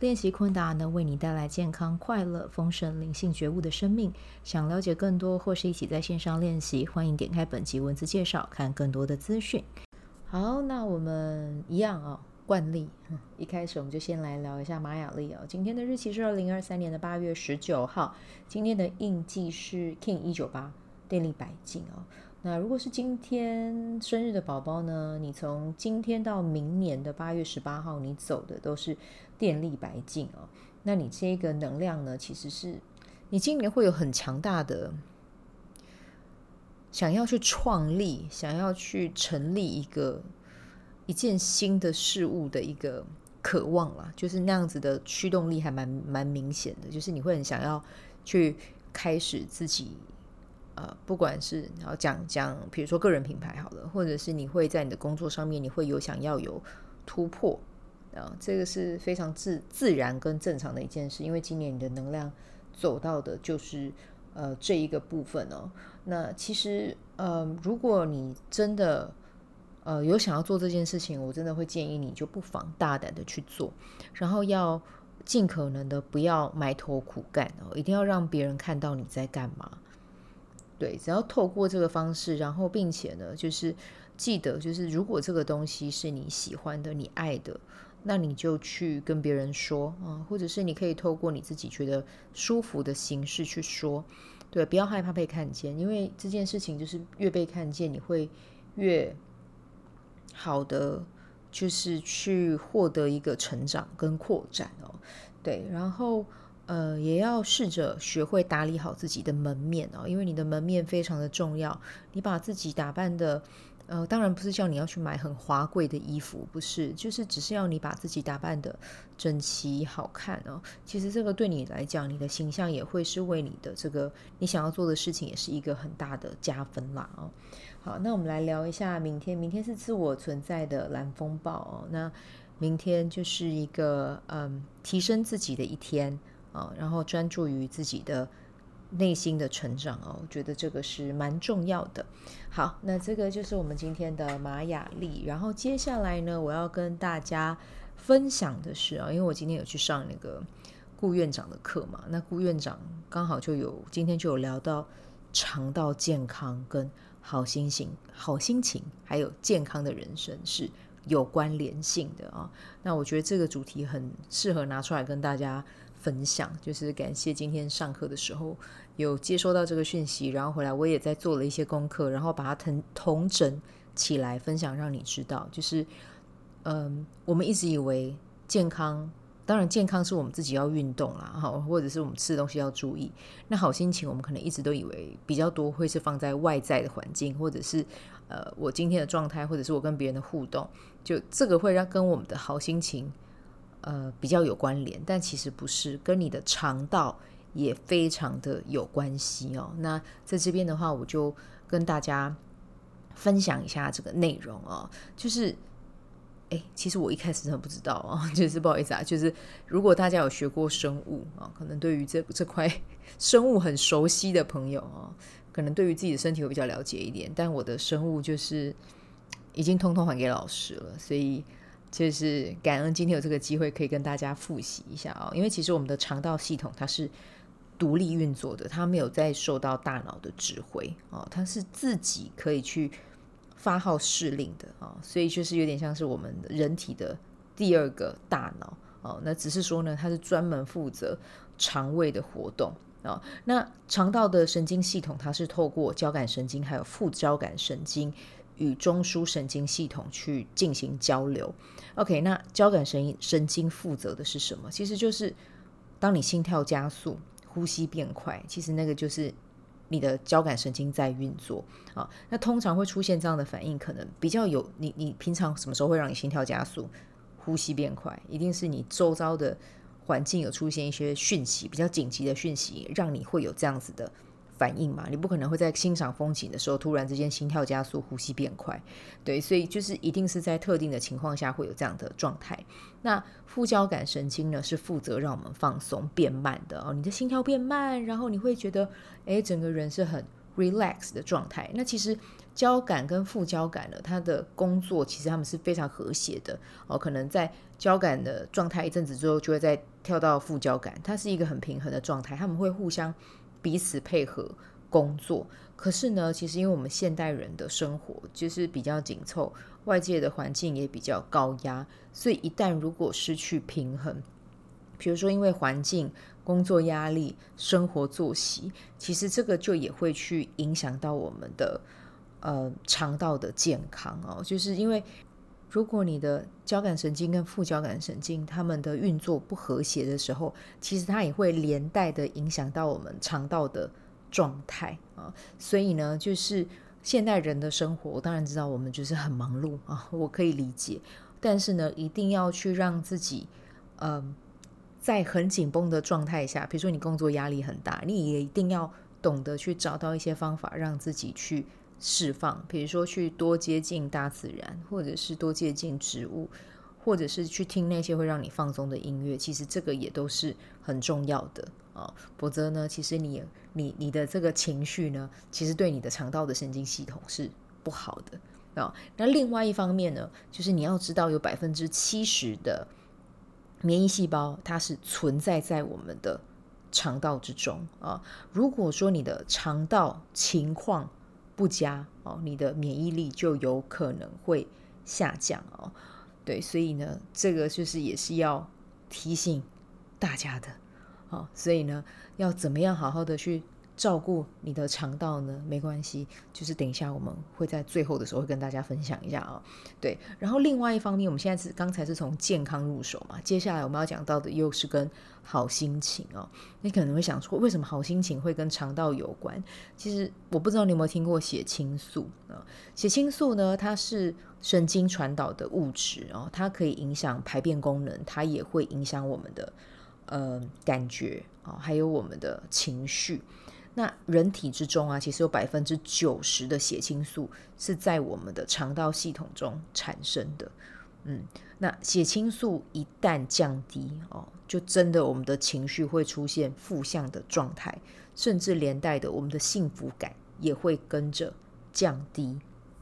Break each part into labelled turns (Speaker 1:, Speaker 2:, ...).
Speaker 1: 练习昆达能为你带来健康、快乐、丰盛、灵性觉悟的生命。想了解更多或是一起在线上练习，欢迎点开本集文字介绍，看更多的资讯。好，那我们一样哦，惯例，一开始我们就先来聊一下玛雅历哦。今天的日期是二零二三年的八月十九号，今天的印记是 King 一九八，电力白镜哦。那如果是今天生日的宝宝呢？你从今天到明年的八月十八号，你走的都是电力白镜哦。那你这个能量呢，其实是你今年会有很强大的想要去创立、想要去成立一个一件新的事物的一个渴望啦，就是那样子的驱动力还蛮蛮明显的，就是你会很想要去开始自己。呃，不管是然后讲讲，比如说个人品牌好了，或者是你会在你的工作上面，你会有想要有突破啊，这个是非常自自然跟正常的一件事。因为今年你的能量走到的就是呃这一个部分哦。那其实呃，如果你真的呃有想要做这件事情，我真的会建议你就不妨大胆的去做，然后要尽可能的不要埋头苦干哦，一定要让别人看到你在干嘛。对，只要透过这个方式，然后并且呢，就是记得，就是如果这个东西是你喜欢的、你爱的，那你就去跟别人说啊，或者是你可以透过你自己觉得舒服的形式去说。对，不要害怕被看见，因为这件事情就是越被看见，你会越好的，就是去获得一个成长跟扩展哦。对，然后。呃，也要试着学会打理好自己的门面哦，因为你的门面非常的重要。你把自己打扮的，呃，当然不是叫你要去买很华贵的衣服，不是，就是只是要你把自己打扮的整齐好看哦。其实这个对你来讲，你的形象也会是为你的这个你想要做的事情，也是一个很大的加分啦哦。好，那我们来聊一下明天，明天是自我存在的蓝风暴哦。那明天就是一个嗯，提升自己的一天。啊，然后专注于自己的内心的成长哦，我觉得这个是蛮重要的。好，那这个就是我们今天的玛雅历。然后接下来呢，我要跟大家分享的是啊，因为我今天有去上那个顾院长的课嘛，那顾院长刚好就有今天就有聊到肠道健康跟好心情、好心情还有健康的人生是有关联性的啊。那我觉得这个主题很适合拿出来跟大家。分享，就是感谢今天上课的时候有接收到这个讯息，然后回来我也在做了一些功课，然后把它统统整起来分享，让你知道，就是嗯，我们一直以为健康，当然健康是我们自己要运动啦，好，或者是我们吃的东西要注意。那好心情，我们可能一直都以为比较多会是放在外在的环境，或者是呃，我今天的状态，或者是我跟别人的互动，就这个会让跟我们的好心情。呃，比较有关联，但其实不是，跟你的肠道也非常的有关系哦。那在这边的话，我就跟大家分享一下这个内容哦。就是，哎，其实我一开始真的不知道啊，就是不好意思啊。就是如果大家有学过生物啊，可能对于这这块生物很熟悉的朋友啊，可能对于自己的身体会比较了解一点。但我的生物就是已经通通还给老师了，所以。就是感恩今天有这个机会可以跟大家复习一下啊，因为其实我们的肠道系统它是独立运作的，它没有再受到大脑的指挥啊，它是自己可以去发号施令的啊，所以就是有点像是我们人体的第二个大脑啊，那只是说呢，它是专门负责肠胃的活动啊，那肠道的神经系统它是透过交感神经还有副交感神经。与中枢神经系统去进行交流。OK，那交感神神经负责的是什么？其实就是当你心跳加速、呼吸变快，其实那个就是你的交感神经在运作啊。那通常会出现这样的反应，可能比较有你你平常什么时候会让你心跳加速、呼吸变快？一定是你周遭的环境有出现一些讯息，比较紧急的讯息，让你会有这样子的反应嘛，你不可能会在欣赏风景的时候突然之间心跳加速、呼吸变快，对，所以就是一定是在特定的情况下会有这样的状态。那副交感神经呢，是负责让我们放松变慢的哦，你的心跳变慢，然后你会觉得，诶，整个人是很 relax 的状态。那其实交感跟副交感呢，它的工作其实他们是非常和谐的哦，可能在交感的状态一阵子之后，就会再跳到副交感，它是一个很平衡的状态，他们会互相。彼此配合工作，可是呢，其实因为我们现代人的生活就是比较紧凑，外界的环境也比较高压，所以一旦如果失去平衡，比如说因为环境、工作压力、生活作息，其实这个就也会去影响到我们的呃肠道的健康哦，就是因为。如果你的交感神经跟副交感神经它们的运作不和谐的时候，其实它也会连带的影响到我们肠道的状态啊。所以呢，就是现代人的生活，我当然知道我们就是很忙碌啊，我可以理解。但是呢，一定要去让自己，嗯、在很紧绷的状态下，比如说你工作压力很大，你也一定要懂得去找到一些方法，让自己去。释放，比如说去多接近大自然，或者是多接近植物，或者是去听那些会让你放松的音乐。其实这个也都是很重要的啊。否则呢，其实你你你的这个情绪呢，其实对你的肠道的神经系统是不好的啊。那另外一方面呢，就是你要知道，有百分之七十的免疫细胞它是存在在我们的肠道之中啊。如果说你的肠道情况，不佳哦，你的免疫力就有可能会下降哦。对，所以呢，这个就是也是要提醒大家的哦。所以呢，要怎么样好好的去照顾你的肠道呢？没关系，就是等一下我们会在最后的时候会跟大家分享一下啊。对，然后另外一方面，我们现在是刚才是从健康入手嘛，接下来我们要讲到的又是跟好心情哦。你可能会想说，为什么好心情会跟肠道有关？其实我不知道你有没有听过血清素啊？血清素呢，它是神经传导的物质哦，它可以影响排便功能，它也会影响我们的呃感觉啊，还有我们的情绪。那人体之中啊，其实有百分之九十的血清素是在我们的肠道系统中产生的。嗯，那血清素一旦降低哦，就真的我们的情绪会出现负向的状态，甚至连带的我们的幸福感也会跟着降低。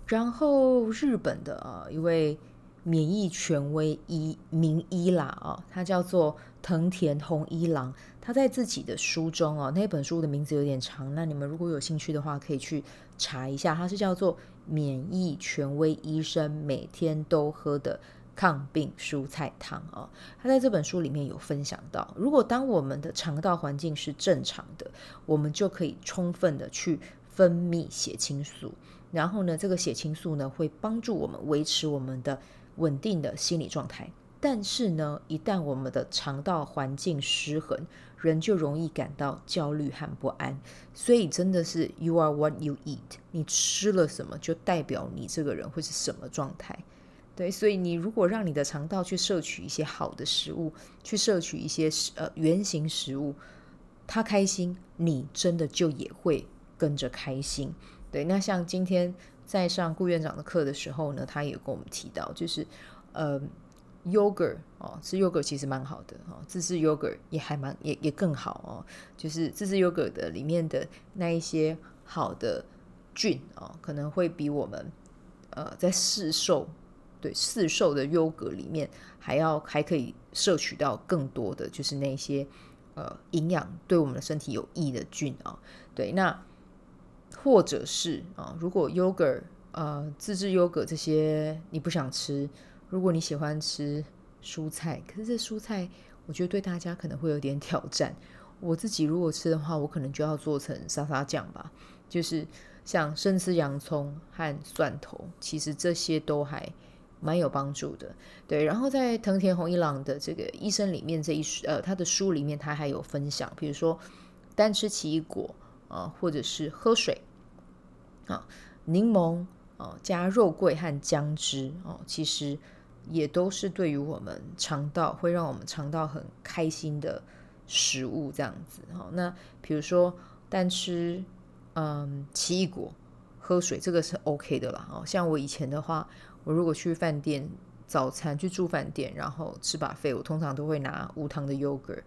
Speaker 1: 然后日本的啊一位免疫权威医名医啦啊，他叫做藤田弘一郎。他在自己的书中哦，那本书的名字有点长，那你们如果有兴趣的话，可以去查一下。它是叫做《免疫权威医生每天都喝的抗病蔬菜汤》哦。他在这本书里面有分享到，如果当我们的肠道环境是正常的，我们就可以充分的去分泌血清素，然后呢，这个血清素呢会帮助我们维持我们的稳定的心理状态。但是呢，一旦我们的肠道环境失衡，人就容易感到焦虑和不安，所以真的是 you are what you eat，你吃了什么就代表你这个人会是什么状态。对，所以你如果让你的肠道去摄取一些好的食物，去摄取一些呃原型食物，他开心，你真的就也会跟着开心。对，那像今天在上顾院长的课的时候呢，他也跟我们提到，就是呃。Yogurt 哦，吃 Yogurt 其实蛮好的哦，自制 Yogurt 也还蛮也也更好哦，就是自制 Yogurt 的里面的那一些好的菌哦，可能会比我们呃在市售对市售的 Yogurt 里面还要还可以摄取到更多的就是那些呃营养对我们的身体有益的菌、哦，对，那或者是啊、哦，如果 Yogurt 呃自制 Yogurt 这些你不想吃。如果你喜欢吃蔬菜，可是这蔬菜我觉得对大家可能会有点挑战。我自己如果吃的话，我可能就要做成沙沙酱吧，就是像生吃洋葱和蒜头，其实这些都还蛮有帮助的。对，然后在藤田弘一郎的这个医生里面这一呃他的书里面，他还有分享，比如说单吃奇异果啊，或者是喝水啊，柠檬啊，加肉桂和姜汁哦，其实。也都是对于我们肠道会让我们肠道很开心的食物，这样子哈。那比如说单吃嗯，奇异果喝水这个是 OK 的啦。哦，像我以前的话，我如果去饭店早餐去住饭店，然后吃把饭我通常都会拿无糖的 yogurt。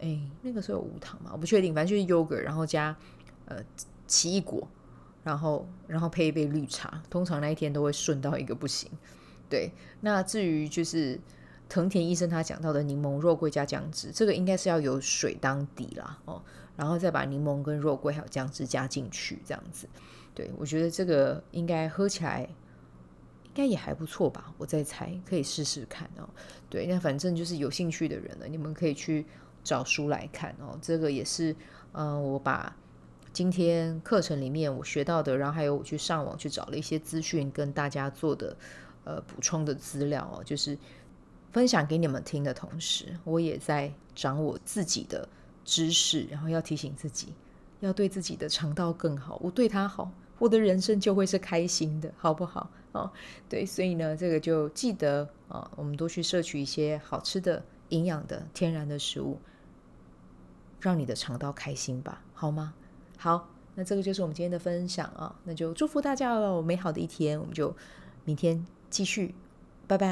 Speaker 1: 哎，那个时候有无糖吗？我不确定，反正就是 yogurt，然后加呃奇异果，然后然后配一杯绿茶，通常那一天都会顺到一个不行。对，那至于就是。藤田医生他讲到的柠檬、肉桂加姜汁，这个应该是要有水当底啦，哦，然后再把柠檬跟肉桂还有姜汁加进去，这样子。对，我觉得这个应该喝起来应该也还不错吧，我再猜，可以试试看哦。对，那反正就是有兴趣的人呢，你们可以去找书来看哦。这个也是，嗯、我把今天课程里面我学到的，然后还有我去上网去找了一些资讯，跟大家做的呃补充的资料哦，就是。分享给你们听的同时，我也在长我自己的知识，然后要提醒自己，要对自己的肠道更好。我对他好，我的人生就会是开心的，好不好？哦，对，所以呢，这个就记得啊、我们多去摄取一些好吃的、营养的、天然的食物，让你的肠道开心吧，好吗？好，那这个就是我们今天的分享啊，那就祝福大家有美好的一天，我们就明天继续，拜拜。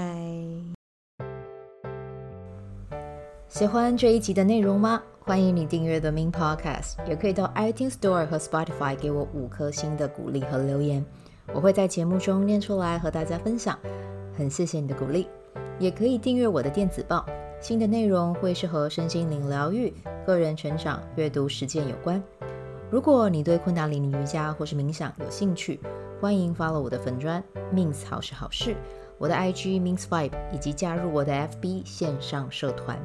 Speaker 1: 喜欢这一集的内容吗？欢迎你订阅 The Min Podcast，也可以到 iTunes Store 和 Spotify 给我五颗星的鼓励和留言，我会在节目中念出来和大家分享。很谢谢你的鼓励，也可以订阅我的电子报，新的内容会是和身心灵疗愈、个人成长、阅读实践有关。如果你对昆达里尼瑜伽或是冥想有兴趣，欢迎 follow 我的粉专 Min 好是好事，我的 IG Min Vibe，以及加入我的 FB 线上社团。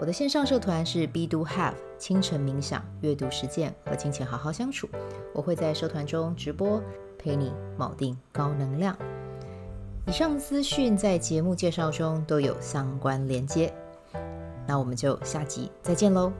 Speaker 1: 我的线上社团是 Be Do Have 清晨冥想、阅读实践和金钱好好相处。我会在社团中直播，陪你铆定高能量。以上资讯在节目介绍中都有相关连接。那我们就下集再见喽。